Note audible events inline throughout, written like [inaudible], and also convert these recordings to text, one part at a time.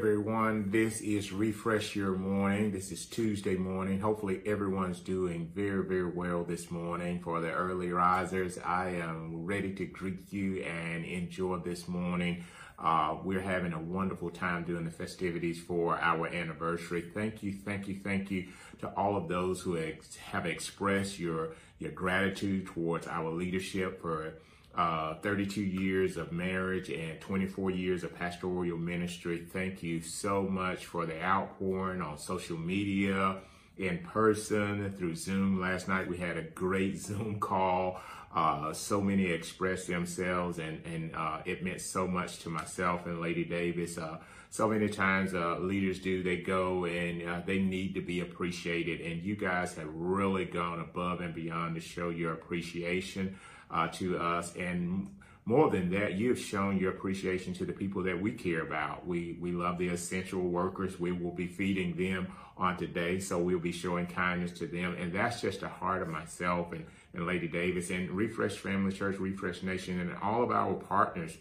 Everyone. This is Refresh Your Morning. This is Tuesday morning. Hopefully, everyone's doing very, very well this morning. For the early risers, I am ready to greet you and enjoy this morning. Uh, we're having a wonderful time doing the festivities for our anniversary. Thank you, thank you, thank you to all of those who ex- have expressed your your gratitude towards our leadership for uh, 32 years of marriage and 24 years of pastoral ministry. Thank you so much for the outpouring on social media, in person, through Zoom. Last night we had a great [laughs] Zoom call. Uh, so many expressed themselves, and, and uh, it meant so much to myself and Lady Davis. Uh, so many times uh, leaders do, they go and uh, they need to be appreciated. And you guys have really gone above and beyond to show your appreciation uh, to us. And more than that, you've shown your appreciation to the people that we care about. We we love the essential workers. We will be feeding them on today, so we'll be showing kindness to them. And that's just the heart of myself and, and Lady Davis and Refresh Family Church, Refresh Nation, and all of our partners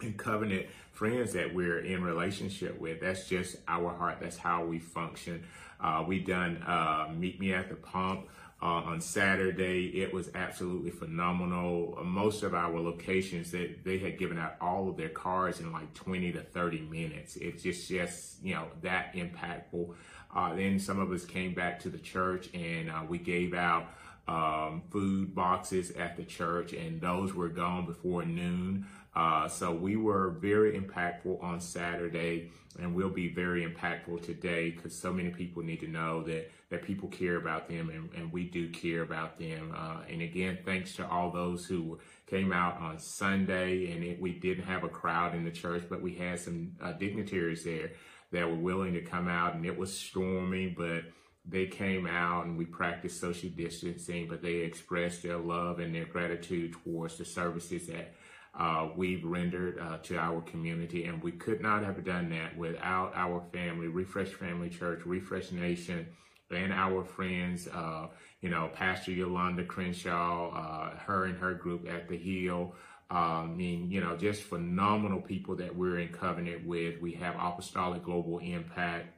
and covenant friends that we're in relationship with. That's just our heart. That's how we function. Uh, we done uh, meet me at the pump uh, on Saturday. It was absolutely phenomenal. Most of our locations that they, had given out all of their cars in like 20 to 30 minutes. It's just, just, you know, that impactful. Uh, then some of us came back to the church and uh, we gave out um, food boxes at the church and those were gone before noon. Uh, so we were very impactful on Saturday, and we'll be very impactful today because so many people need to know that that people care about them, and, and we do care about them. Uh, and again, thanks to all those who came out on Sunday, and it, we didn't have a crowd in the church, but we had some uh, dignitaries there that were willing to come out, and it was stormy, but they came out and we practiced social distancing, but they expressed their love and their gratitude towards the services that uh, we've rendered uh, to our community. And we could not have done that without our family, Refresh Family Church, Refresh Nation, and our friends, uh, you know, Pastor Yolanda Crenshaw, uh, her and her group at the Hill. Uh, I mean, you know, just phenomenal people that we're in covenant with. We have Apostolic Global Impact.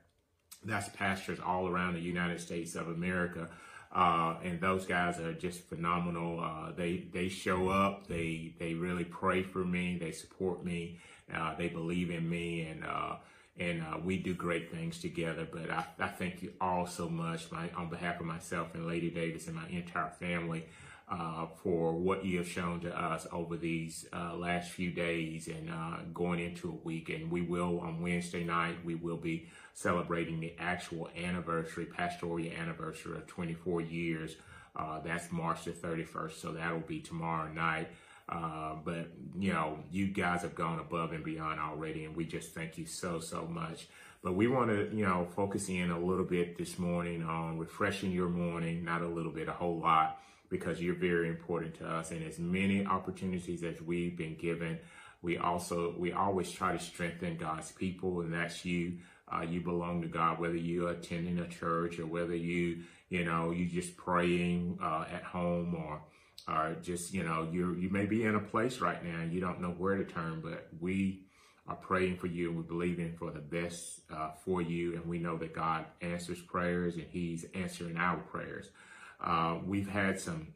That's pastors all around the United States of America. Uh, and those guys are just phenomenal. Uh, they they show up. They they really pray for me. They support me. Uh, they believe in me, and uh, and uh, we do great things together. But I, I thank you all so much, my, on behalf of myself and Lady Davis and my entire family. Uh, for what you have shown to us over these uh, last few days and uh, going into a week. And we will on Wednesday night, we will be celebrating the actual anniversary, pastoral anniversary of 24 years. Uh, that's March the 31st, so that'll be tomorrow night. Uh, but you know, you guys have gone above and beyond already, and we just thank you so so much. But we want to, you know, focus in a little bit this morning on refreshing your morning, not a little bit, a whole lot, because you're very important to us. And as many opportunities as we've been given, we also we always try to strengthen God's people, and that's you uh, you belong to God, whether you're attending a church or whether you, you know, you just praying uh, at home or, or just, you know, you you may be in a place right now and you don't know where to turn, but we are praying for you and we're believing for the best uh, for you. And we know that God answers prayers and He's answering our prayers. Uh, we've had some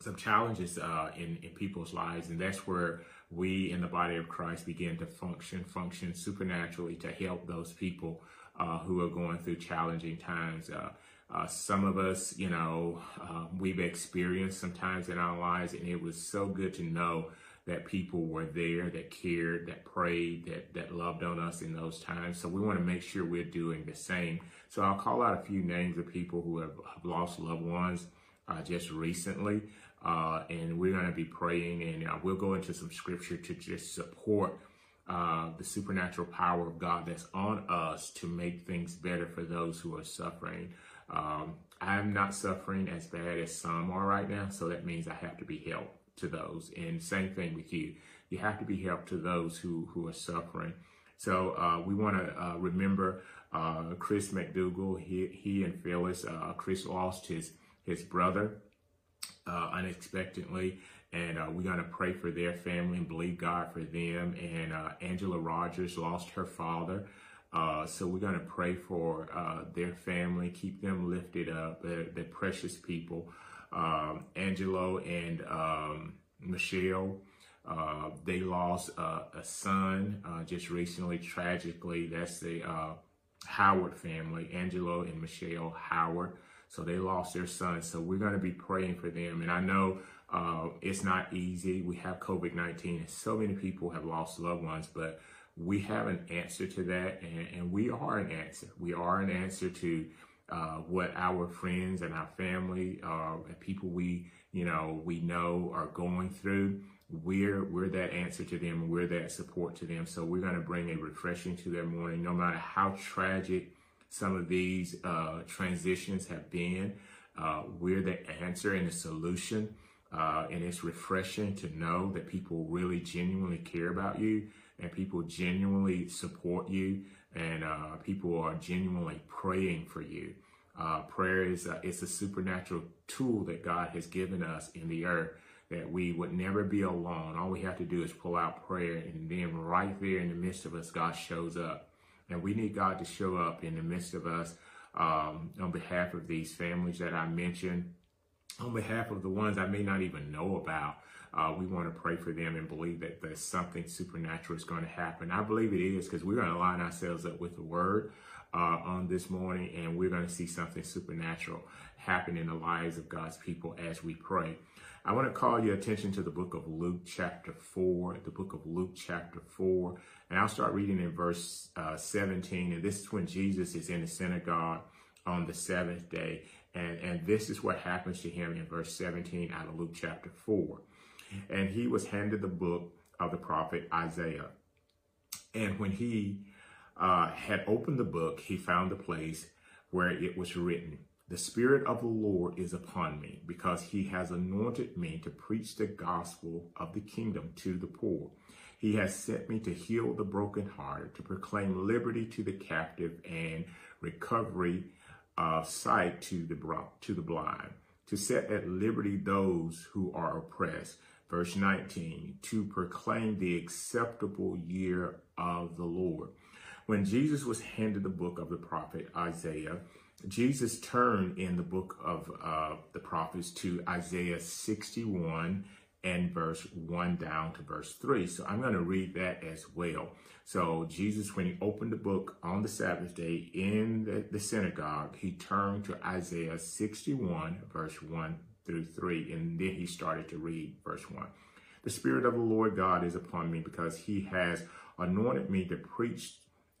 some challenges uh, in in people's lives, and that's where we in the body of Christ begin to function, function supernaturally to help those people uh, who are going through challenging times. Uh, uh, some of us, you know, uh, we've experienced sometimes in our lives, and it was so good to know that people were there, that cared, that prayed, that that loved on us in those times. So we want to make sure we're doing the same. So I'll call out a few names of people who have, have lost loved ones uh, just recently. Uh, and we're going to be praying, and uh, we'll go into some scripture to just support uh, the supernatural power of God that's on us to make things better for those who are suffering. Um, I'm not suffering as bad as some are right now, so that means I have to be helped to those. And same thing with you. You have to be helped to those who, who are suffering. So uh, we want to uh, remember uh, Chris McDougall. He, he and Phyllis, uh, Chris lost his his brother uh, unexpectedly. And uh, we're going to pray for their family and believe God for them. And Angela Rogers lost her father. Uh, so we're going to pray for uh, their family, keep them lifted up, they're precious people. Um, Angelo and um, Michelle, uh, they lost uh, a son uh, just recently, tragically. That's the uh, Howard family, Angelo and Michelle Howard. So they lost their son. So we're going to be praying for them. And I know it's not easy. We have COVID 19, and so many people have lost loved ones, but we have an answer to that, and, and we are an answer. We are an answer to uh, what our friends and our family, uh, and people we you know we know are going through. We're we're that answer to them. We're that support to them. So we're going to bring a refreshing to their morning, no matter how tragic some of these uh, transitions have been. Uh, we're the answer and the solution. Uh, and it's refreshing to know that people really genuinely care about you and people genuinely support you and uh, people are genuinely praying for you. Uh, prayer is a, it's a supernatural tool that God has given us in the earth that we would never be alone. All we have to do is pull out prayer, and then right there in the midst of us, God shows up. And we need God to show up in the midst of us um, on behalf of these families that I mentioned, on behalf of the ones I may not even know about. Uh, we want to pray for them and believe that there's something supernatural is going to happen. I believe it is because we're going to line ourselves up with the word uh, on this morning and we're going to see something supernatural happen in the lives of God's people as we pray. I want to call your attention to the book of Luke, chapter 4, the book of Luke, chapter 4. And I'll start reading in verse uh, 17. And this is when Jesus is in the synagogue on the seventh day. And, and this is what happens to him in verse 17 out of Luke, chapter 4 and he was handed the book of the prophet Isaiah. And when he uh, had opened the book, he found the place where it was written, The Spirit of the Lord is upon me, because he has anointed me to preach the gospel of the kingdom to the poor. He has sent me to heal the brokenhearted, to proclaim liberty to the captive and recovery of sight to the, to the blind, to set at liberty those who are oppressed, Verse 19, to proclaim the acceptable year of the Lord. When Jesus was handed the book of the prophet Isaiah, Jesus turned in the book of uh, the prophets to Isaiah 61 and verse 1 down to verse 3. So I'm going to read that as well. So Jesus, when he opened the book on the Sabbath day in the, the synagogue, he turned to Isaiah 61 verse 1 through 3. And then he started to read verse 1. The Spirit of the Lord God is upon me because he has anointed me to preach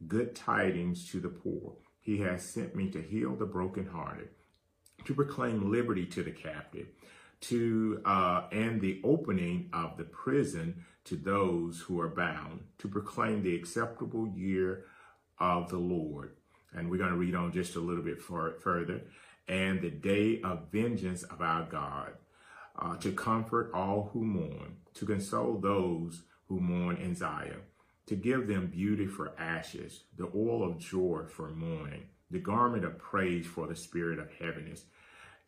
good tidings to the poor. He has sent me to heal the brokenhearted, to proclaim liberty to the captive, to uh, and the opening of the prison to those who are bound, to proclaim the acceptable year of the Lord. And we're going to read on just a little bit for, further and the day of vengeance of our God, uh, to comfort all who mourn, to console those who mourn in Zion, to give them beauty for ashes, the oil of joy for mourning, the garment of praise for the spirit of heaviness,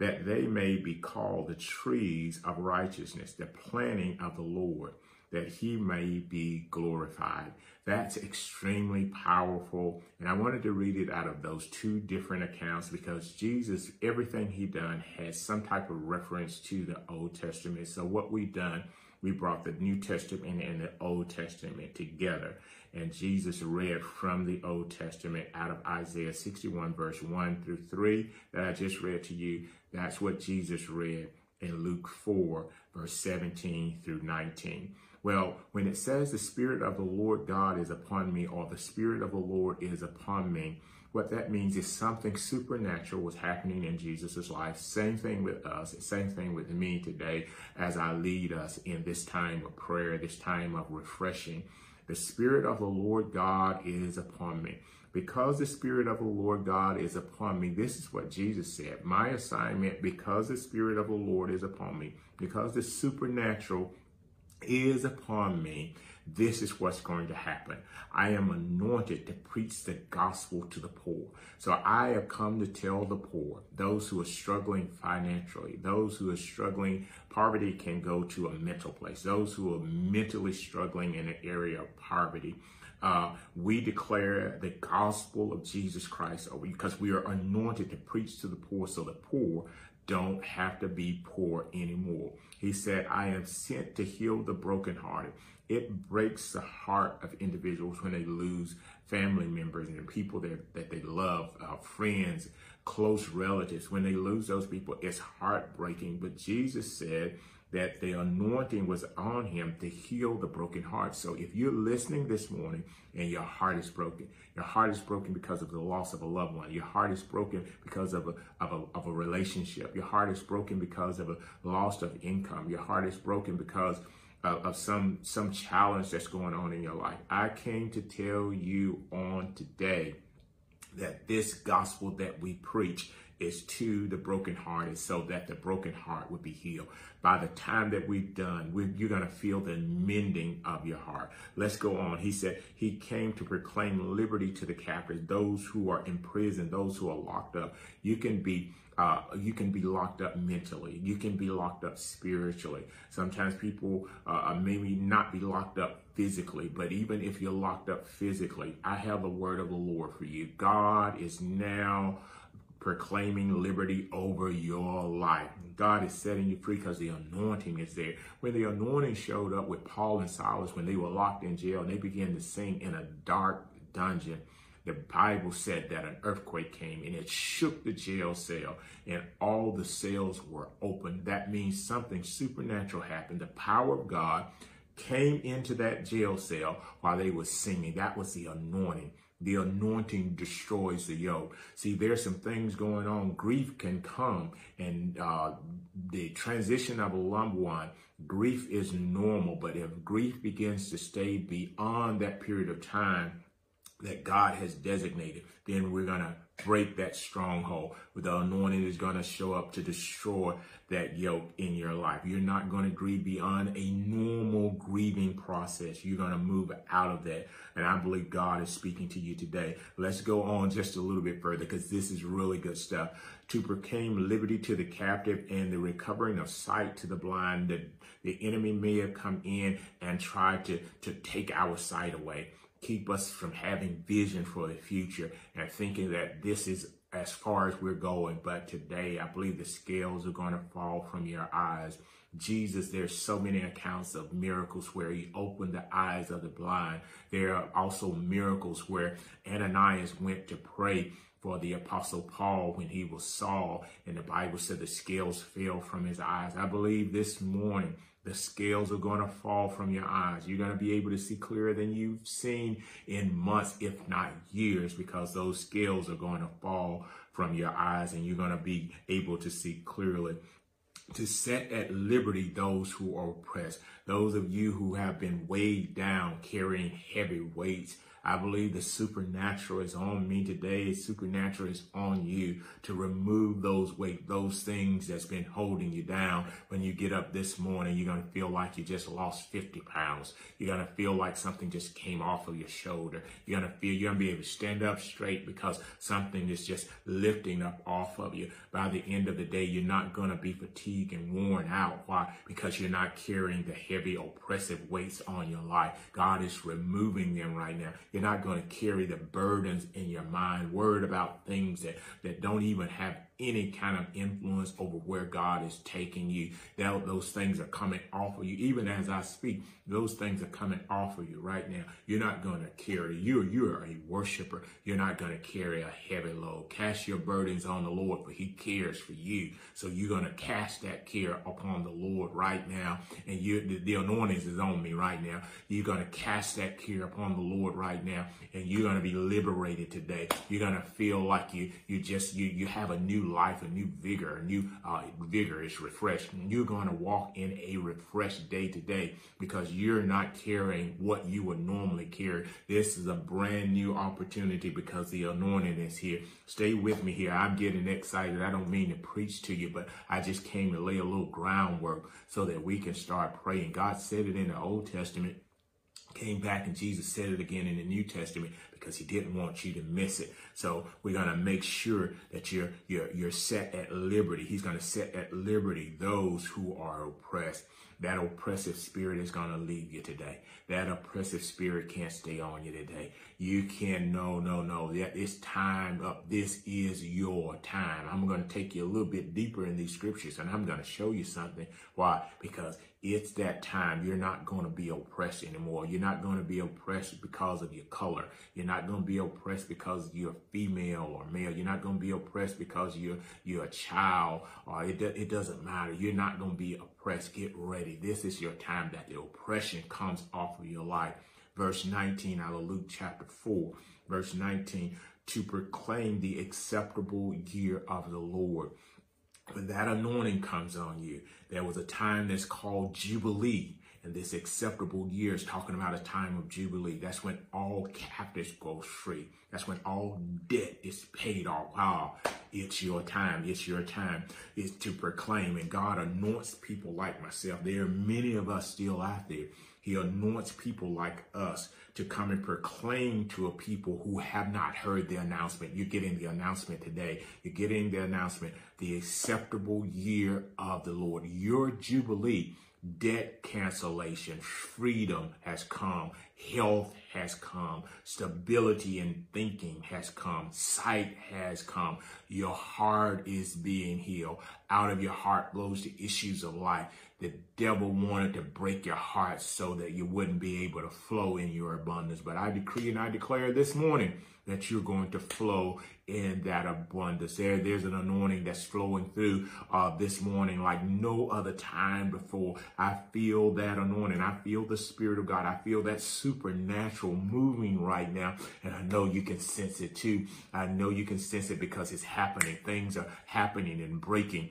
that they may be called the trees of righteousness, the planting of the Lord, that he may be glorified. That's extremely powerful. And I wanted to read it out of those two different accounts because Jesus, everything he done has some type of reference to the Old Testament. So what we done, we brought the New Testament and the Old Testament together. And Jesus read from the Old Testament out of Isaiah 61 verse 1 through 3 that I just read to you. That's what Jesus read in Luke 4 verse 17 through 19. Well, when it says the Spirit of the Lord God is upon me, or the Spirit of the Lord is upon me, what that means is something supernatural was happening in Jesus' life. Same thing with us, same thing with me today as I lead us in this time of prayer, this time of refreshing. The Spirit of the Lord God is upon me. Because the Spirit of the Lord God is upon me, this is what Jesus said. My assignment, because the Spirit of the Lord is upon me, because the supernatural is upon me. this is what's going to happen. I am anointed to preach the gospel to the poor. So I have come to tell the poor, those who are struggling financially, those who are struggling, poverty can go to a mental place, those who are mentally struggling in an area of poverty. Uh, we declare the gospel of Jesus Christ over because we are anointed to preach to the poor so the poor don't have to be poor anymore. He said, I am sent to heal the brokenhearted. It breaks the heart of individuals when they lose family members and people that, that they love, uh, friends, close relatives. When they lose those people, it's heartbreaking. But Jesus said, that the anointing was on him to heal the broken heart. So if you're listening this morning and your heart is broken, your heart is broken because of the loss of a loved one. Your heart is broken because of a, of a, of a relationship. Your heart is broken because of a loss of income. Your heart is broken because of, of some, some challenge that's going on in your life. I came to tell you on today that this gospel that we preach is to the broken heart, and so that the broken heart would be healed. By the time that we've done, we you're going to feel the mending of your heart. Let's go on. He said he came to proclaim liberty to the captives, those who are in prison, those who are locked up. You can be uh, you can be locked up mentally. You can be locked up spiritually. Sometimes people uh, maybe not be locked up physically, but even if you're locked up physically, I have the word of the Lord for you. God is now proclaiming liberty over your life. God is setting you free because the anointing is there. When the anointing showed up with Paul and Silas when they were locked in jail and they began to sing in a dark dungeon, the Bible said that an earthquake came and it shook the jail cell and all the cells were open. That means something supernatural happened. The power of God came into that jail cell while they were singing. That was the anointing. The anointing destroys the yoke. See, there's some things going on. Grief can come, and uh, the transition of a loved one, grief is normal. But if grief begins to stay beyond that period of time that God has designated, then we're going to break that stronghold. The anointing is going to show up to destroy that yoke in your life. You're not going to grieve beyond a normal grieving process. You're going to move out of that. And I believe God is speaking to you today. Let's go on just a little bit further because this is really good stuff. To proclaim liberty to the captive and the recovering of sight to the blind. The, the enemy may have come in and tried to, to take our sight away keep us from having vision for the future and thinking that this is as far as we're going. But today, I believe the scales are going to fall from your eyes. Jesus, there's so many accounts of miracles where he opened the eyes of the blind. There are also miracles where Ananias went to pray for the apostle Paul when he was Saul and the Bible said the scales fell from his eyes. I believe this morning the scales are going to fall from your eyes. You're going to be able to see clearer than you've seen in months, if not years, because those scales are going to fall from your eyes and you're going to be able to see clearly to set at liberty those who are oppressed, those of you who have been weighed down carrying heavy weights I believe the supernatural is on me today. Supernatural is on you to remove those weight, those things that's been holding you down. When you get up this morning, you're going to feel like you just lost 50 pounds. You're going to feel like something just came off of your shoulder. You're going to feel, you're going to be able to stand up straight because something is just lifting up off of you. By the end of the day, you're not going to be fatigued and worn out. Why? Because you're not carrying the heavy oppressive weights on your life. God is removing them right now. You're not going to carry the burdens in your mind, worried about things that, that don't even have any kind of influence over where God is taking you. That, those things are coming off of you. Even as I speak, those things are coming off of you right now. You're not going to carry, you're, you're a worshiper. You're not going to carry a heavy load. Cast your burdens on the Lord, for he cares for you. So you're going to cast that care upon the Lord right now. And you, the, the anointing is on me right now. You're going to cast that care upon the Lord right now. And you're going to be liberated today. You're going to feel like you, you just, you, you have a new life, a new vigor, a new uh, vigor is refreshed. You're going to walk in a refreshed day today because you're not carrying what you would normally carry. This is a brand new opportunity because the anointing is here. Stay with me here. I'm getting excited. I don't mean to preach to you, but I just came to lay a little groundwork so that we can start praying. God said it in the Old Testament came back and Jesus said it again in the New Testament because he didn't want you to miss it. So we're going to make sure that you're, you're, you're set at liberty. He's going to set at liberty those who are oppressed. That oppressive spirit is going to leave you today. That oppressive spirit can't stay on you today. You can, no, no, no. It's time up. This is your time. I'm going to take you a little bit deeper in these scriptures and I'm going to show you something. Why? Because it's that time. You're not going to be oppressed anymore. You're not going to be oppressed because of your color. You're not going to be oppressed because you're female or male. You're not going to be oppressed because you're you're a child or it, it doesn't matter. You're not going to be oppressed. Get ready. This is your time that the oppression comes off of your life. Verse 19 out of Luke chapter 4, verse 19, to proclaim the acceptable year of the Lord when that anointing comes on you, there was a time that's called Jubilee. And this acceptable year is talking about a time of Jubilee. That's when all captives go free. That's when all debt is paid off. Wow, it's your time. It's your time. It's to proclaim. And God anoints people like myself. There are many of us still out there. He anoints people like us to come and proclaim to a people who have not heard the announcement. You're getting the announcement today. You're getting the announcement, the acceptable year of the Lord. Your Jubilee, debt cancellation, freedom has come, health has come, stability in thinking has come, sight has come. Your heart is being healed. Out of your heart flows the issues of life. The devil wanted to break your heart so that you wouldn't be able to flow in your abundance. But I decree and I declare this morning that you're going to flow in that abundance. There, there's an anointing that's flowing through uh, this morning like no other time before. I feel that anointing. I feel the Spirit of God. I feel that supernatural moving right now. And I know you can sense it too. I know you can sense it because it's happening. Things are happening and breaking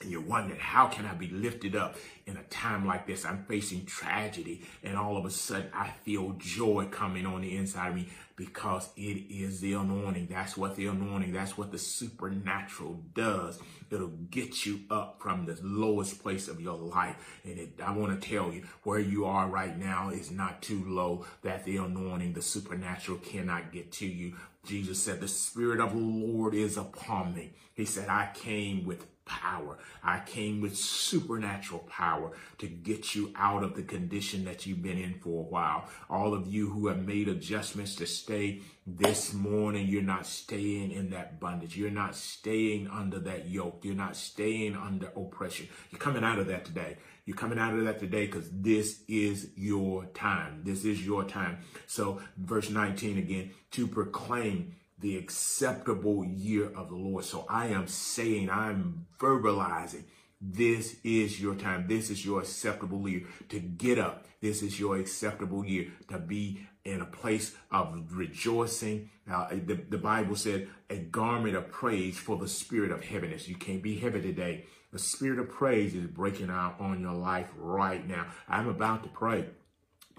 and you're wondering, how can I be lifted up in a time like this? I'm facing tragedy, and all of a sudden I feel joy coming on the inside of me because it is the anointing. That's what the anointing, that's what the supernatural does. It'll get you up from the lowest place of your life. And it, I want to tell you, where you are right now is not too low, that the anointing, the supernatural cannot get to you. Jesus said, the Spirit of the Lord is upon me. He said, I came with power. I came with supernatural power to get you out of the condition that you've been in for a while. All of you who have made adjustments to stay this morning, you're not staying in that bondage. You're not staying under that yoke. You're not staying under oppression. You're coming out of that today. You're coming out of that today because this is your time. This is your time. So verse 19 again, to proclaim the acceptable year of the Lord. So I am saying, I'm verbalizing, this is your time. This is your acceptable year to get up. This is your acceptable year to be in a place of rejoicing. Now, the, the Bible said a garment of praise for the spirit of heaviness. You can't be heavy today. The spirit of praise is breaking out on your life right now. I'm about to pray.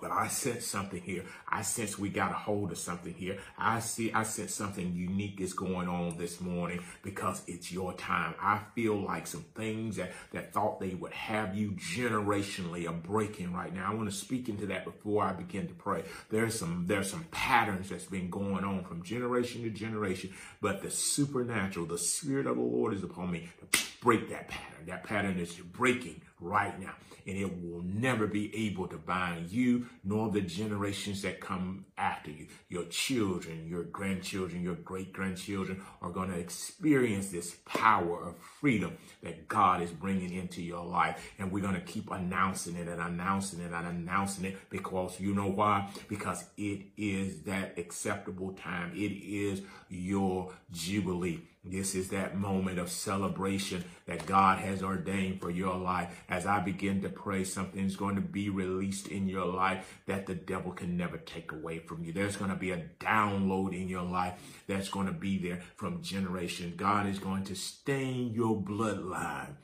But I sense something here. I sense we got a hold of something here. I see, I sense something unique is going on this morning because it's your time. I feel like some things that, that thought they would have you generationally are breaking right now. I want to speak into that before I begin to pray. There's some, there's some patterns that's been going on from generation to generation, but the supernatural, the spirit of the Lord is upon me to break that pattern. That pattern is breaking right now. And it will never be able to bind you nor the generations that come after you. Your children, your grandchildren, your great grandchildren are going to experience this power of freedom that God is bringing into your life. And we're going to keep announcing it and announcing it and announcing it because you know why? Because it is that acceptable time. It is your Jubilee. This is that moment of celebration that God has ordained for your life. As I begin to pray, something's going to be released in your life that the devil can never take away from you. There's going to be a download in your life that's going to be there from generation. God is going to stain your bloodline.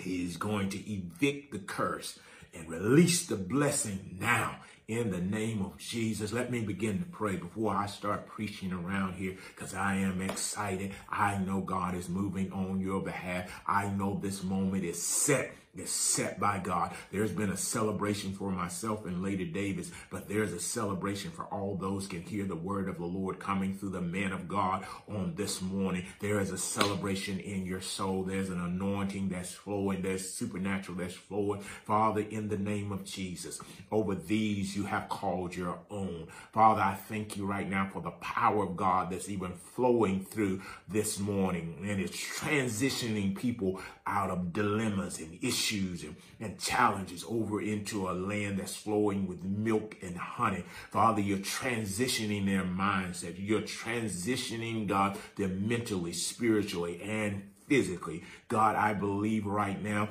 He is going to evict the curse and release the blessing now in the name of Jesus. Let me begin to pray before I start preaching around here because I am excited. I know God is moving on your behalf. I know this moment is set is set by God. There's been a celebration for myself and Lady Davis, but there's a celebration for all those can hear the word of the Lord coming through the man of God on this morning. There is a celebration in your soul. There's an anointing that's flowing. There's supernatural that's flowing. Father, in the name of Jesus, over these you have called your own. Father, I thank you right now for the power of God that's even flowing through this morning and it's transitioning people out of dilemmas and issues and, and challenges over into a land that's flowing with milk and honey. Father, you're transitioning their mindset. You're transitioning, God, them mentally, spiritually, and physically. God, I believe right now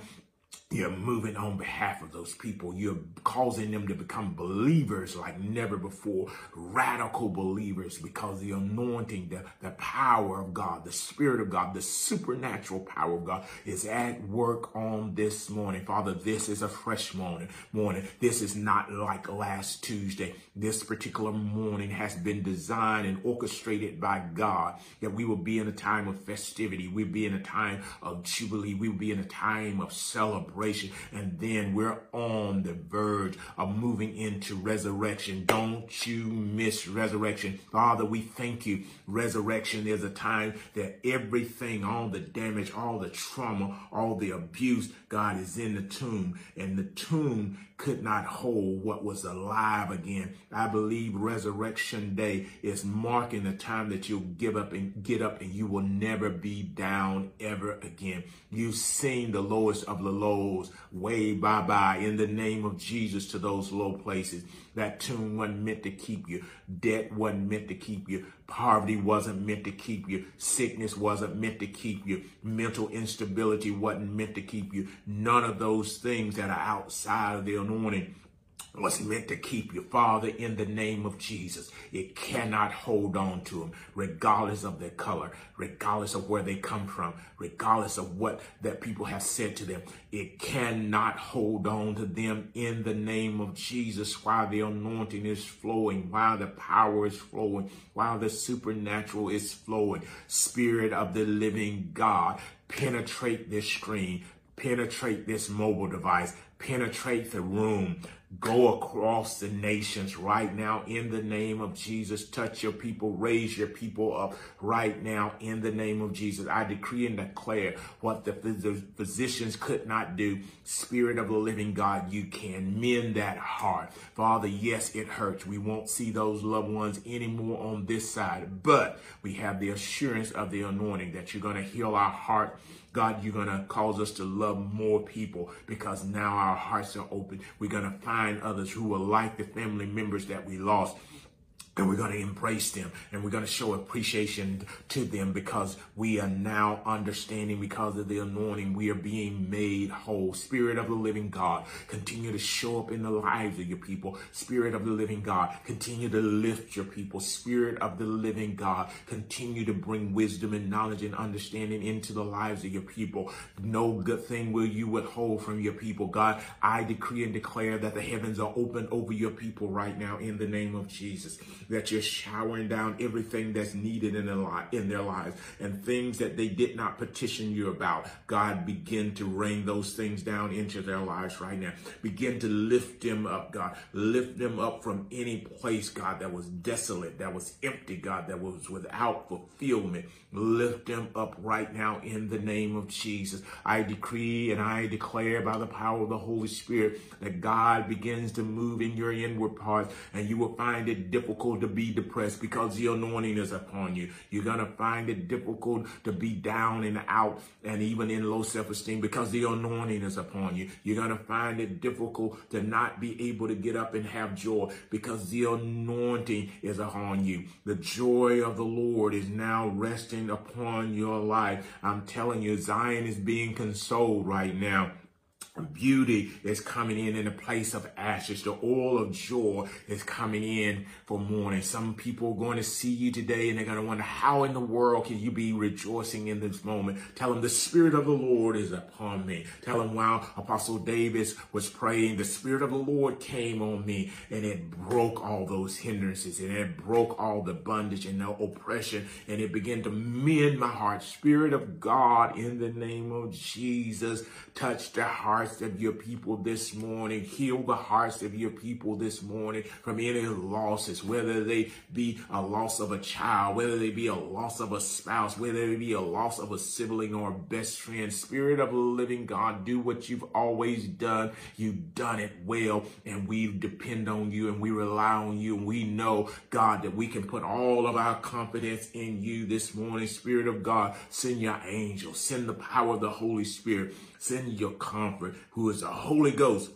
you're moving on behalf of those people. You're causing them to become believers like never before, radical believers because the anointing, the, the power of God, the Spirit of God, the supernatural power of God is at work on this morning. Father, this is a fresh morning. Morning. This is not like last Tuesday. This particular morning has been designed and orchestrated by God that we will be in a time of festivity. We'll be in a time of jubilee. We will be in a time of celebration celebration. And then we're on the verge of moving into resurrection. Don't you miss resurrection. Father, we thank you. Resurrection is a time that everything, all the damage, all the trauma, all the abuse, God is in the tomb. And the tomb could not hold what was alive again. I believe resurrection day is marking the time that you'll give up and get up and you will never be down ever again. You've seen the lowest of the way bye bye in the name of Jesus to those low places. That tomb wasn't meant to keep you. Debt wasn't meant to keep you. Poverty wasn't meant to keep you. Sickness wasn't meant to keep you. Mental instability wasn't meant to keep you. None of those things that are outside of the anointing was meant to keep you. Father, in the name of Jesus, it cannot hold on to them, regardless of their color, regardless of where they come from, regardless of what that people have said to them. It cannot hold on to them in the name of Jesus while the anointing is flowing, while the power is flowing, while the supernatural is flowing. Spirit of the living God, penetrate this screen, penetrate this mobile device, penetrate the room, go across the nations right now in the name of Jesus. Touch your people, raise your people up right now in the name of Jesus. I decree and declare what the physicians could not do. Spirit of the living God, you can mend that heart. Father, yes, it hurts. We won't see those loved ones anymore on this side, but we have the assurance of the anointing that you're going to heal our heart God, you're going to cause us to love more people because now our hearts are open. We're going to find others who are like the family members that we lost and we're going to embrace them. And we're going to show appreciation to them because we are now understanding because of the anointing we are being made whole. Spirit of the living god continue to show up in the lives of your people. Spirit of the living god continue to lift your people. Spirit of the living god continue to bring wisdom and knowledge and understanding into the lives of your people. No good thing will you withhold from your people. God i decree and declare that the heavens are open over your people right now in the name of jesus that you're showering down everything that's needed in their, li- in their lives and things that they did not petition you about. God, begin to rain those things down into their lives right now. Begin to lift them up, God. Lift them up from any place, God, that was desolate, that was empty, God, that was without fulfillment. Lift them up right now in the name of Jesus. I decree and I declare by the power of the Holy Spirit that God begins to move in your inward parts and you will find it difficult to be depressed because the anointing is upon you. You're going to find it difficult to be down and out and even in low self-esteem because the anointing is upon you. You're going to find it difficult to not be able to get up and have joy because the anointing is upon you. The joy of the Lord is now resting upon your life. I'm telling you, Zion is being consoled right now. Beauty is coming in in a place of ashes. The oil of joy is coming in for mourning. Some people are going to see you today and they're going to wonder, how in the world can you be rejoicing in this moment? Tell them the Spirit of the Lord is upon me. Tell them while Apostle Davis was praying, the Spirit of the Lord came on me and it broke all those hindrances and it broke all the bondage and the oppression and it began to mend my heart. Spirit of God, in the name of Jesus, touch the hearts hearts of your people this morning. Heal the hearts of your people this morning from any losses, whether they be a loss of a child, whether they be a loss of a spouse, whether they be a loss of a sibling or a best friend. Spirit of the living God, do what you've always done. You've done it well, and we depend on you and we rely on you. And we know, God, that we can put all of our confidence in you this morning. Spirit of God, send your angels, send the power of the Holy Spirit, send your comfort, who is the Holy Ghost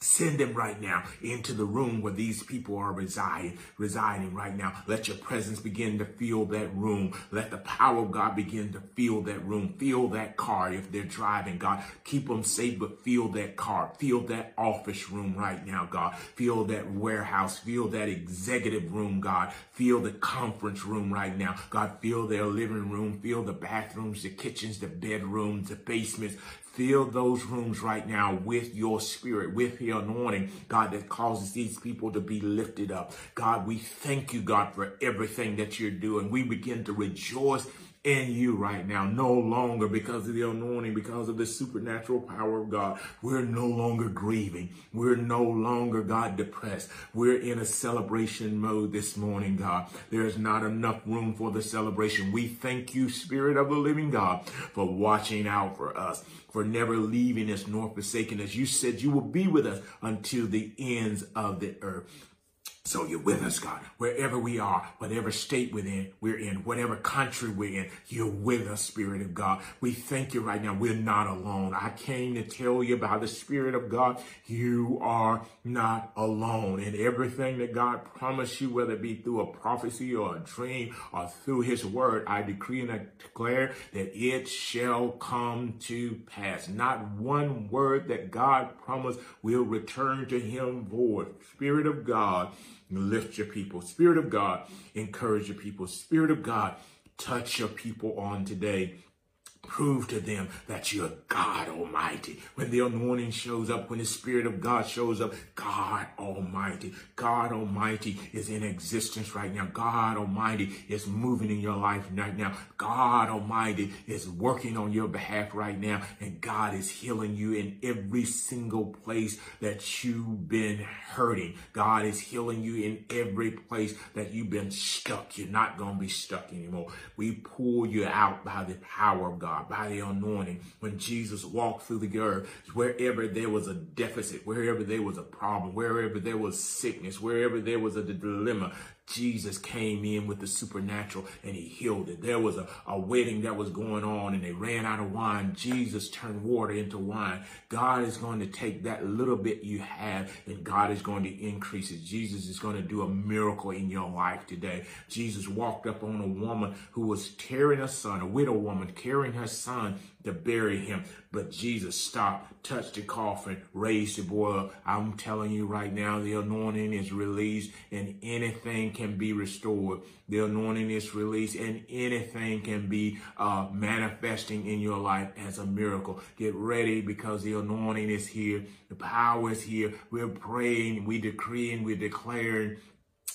Send them right now into the room where these people are residing, residing right now. Let your presence begin to fill that room. Let the power of God begin to fill that room. Fill that car if they're driving, God. Keep them safe, but fill that car. Fill that office room right now, God. Fill that warehouse. Fill that executive room, God. Fill the conference room right now. God, fill their living room. Fill the bathrooms, the kitchens, the bedrooms, the basements. Fill those rooms right now with your spirit, with your anointing, God, that causes these people to be lifted up. God, we thank you, God, for everything that you're doing. We begin to rejoice in you right now. No longer because of the anointing, because of the supernatural power of God. We're no longer grieving. We're no longer, God, depressed. We're in a celebration mode this morning, God. There's not enough room for the celebration. We thank you, Spirit of the living God, for watching out for us for never leaving us nor forsaking us. You said you will be with us until the ends of the earth. So you're with us, God, wherever we are, whatever state we're in, we're in, whatever country we're in, you're with us, Spirit of God. We thank you right now. We're not alone. I came to tell you by the Spirit of God. You are not alone. And everything that God promised you, whether it be through a prophecy or a dream or through his word, I decree and I declare that it shall come to pass. Not one word that God promised will return to him void. Spirit of God, lift your people. Spirit of God, encourage your people. Spirit of God, touch your people on today. Prove to them that you're God Almighty. When the anointing shows up, when the Spirit of God shows up, God Almighty, God Almighty is in existence right now. God Almighty is moving in your life right now. God Almighty is working on your behalf right now. And God is healing you in every single place that you've been hurting. God is healing you in every place that you've been stuck. You're not going to be stuck anymore. We pull you out by the power of God. By the anointing. When Jesus walked through the earth, wherever there was a deficit, wherever there was a problem, wherever there was sickness, wherever there was a dilemma, Jesus came in with the supernatural and he healed it. There was a, a wedding that was going on and they ran out of wine. Jesus turned water into wine. God is going to take that little bit you have and God is going to increase it. Jesus is going to do a miracle in your life today. Jesus walked up on a woman who was carrying a son, a widow woman carrying her son to bury him. But Jesus stopped, touched the coffin, raised the boy up. I'm telling you right now, the anointing is released and anything can be restored. The anointing is released and anything can be uh, manifesting in your life as a miracle. Get ready because the anointing is here. The power is here. We're praying, we decreeing, we're declaring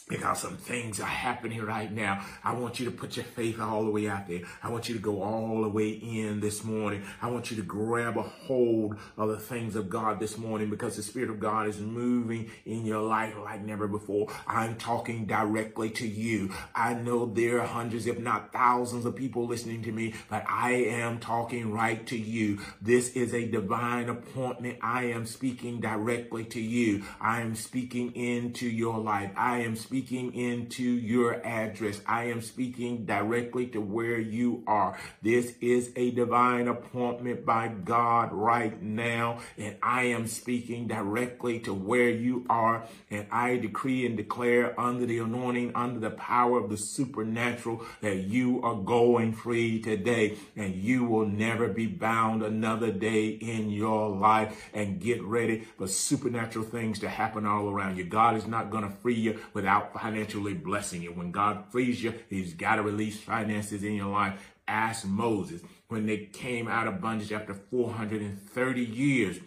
because some things are happening right now. I want you to put your faith all the way out there. I want you to go all the way in this morning. I want you to grab a hold of the things of God this morning because the Spirit of God is moving in your life like never before. I'm talking directly to you. I know there are hundreds, if not thousands of people listening to me, but I am talking right to you. This is a divine appointment. I am speaking directly to you. I am speaking into your life. I am speaking speaking into your address. I am speaking directly to where you are. This is a divine appointment by God right now. And I am speaking directly to where you are. And I decree and declare under the anointing, under the power of the supernatural, that you are going free today and you will never be bound another day in your life. And get ready for supernatural things to happen all around you. God is not going to free you without financially blessing you. When God frees you, he's got to release finances in your life. Ask Moses when they came out of bondage after 430 years.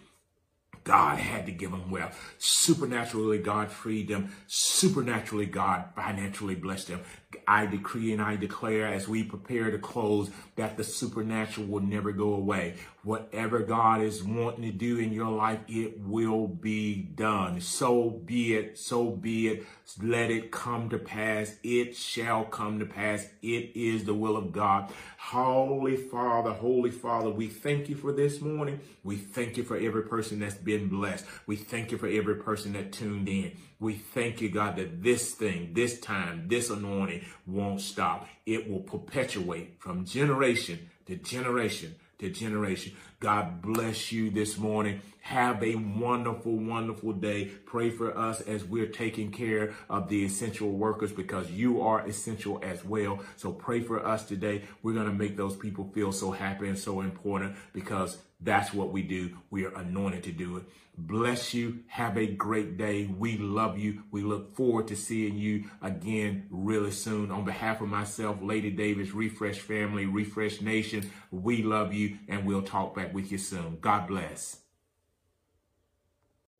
God had to give them wealth. Supernaturally, God freed them. Supernaturally, God financially blessed them. I decree and I declare as we prepare to close that the supernatural will never go away. Whatever God is wanting to do in your life, it will be done. So be it. So be it. Let it come to pass. It shall come to pass. It is the will of God. Holy Father, Holy Father, we thank you for this morning. We thank you for every person that's been blessed. We thank you for every person that tuned in. We thank you, God, that this thing, this time, this anointing won't stop. It will perpetuate from generation to generation to generation. God bless you this morning. Have a wonderful, wonderful day. Pray for us as we're taking care of the essential workers because you are essential as well. So pray for us today. We're going to make those people feel so happy and so important because that's what we do. We are anointed to do it. Bless you. Have a great day. We love you. We look forward to seeing you again really soon. On behalf of myself, Lady Davis, Refresh Family, Refresh Nation, we love you and we'll talk back with you soon. God bless.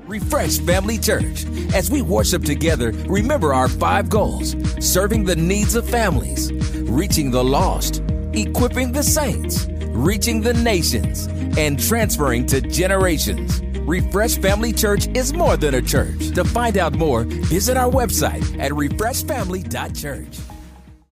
Refresh Family Church. As we worship together, remember our five goals serving the needs of families, reaching the lost, equipping the saints, reaching the nations, and transferring to generations. Refresh Family Church is more than a church. To find out more, visit our website at refreshfamily.church.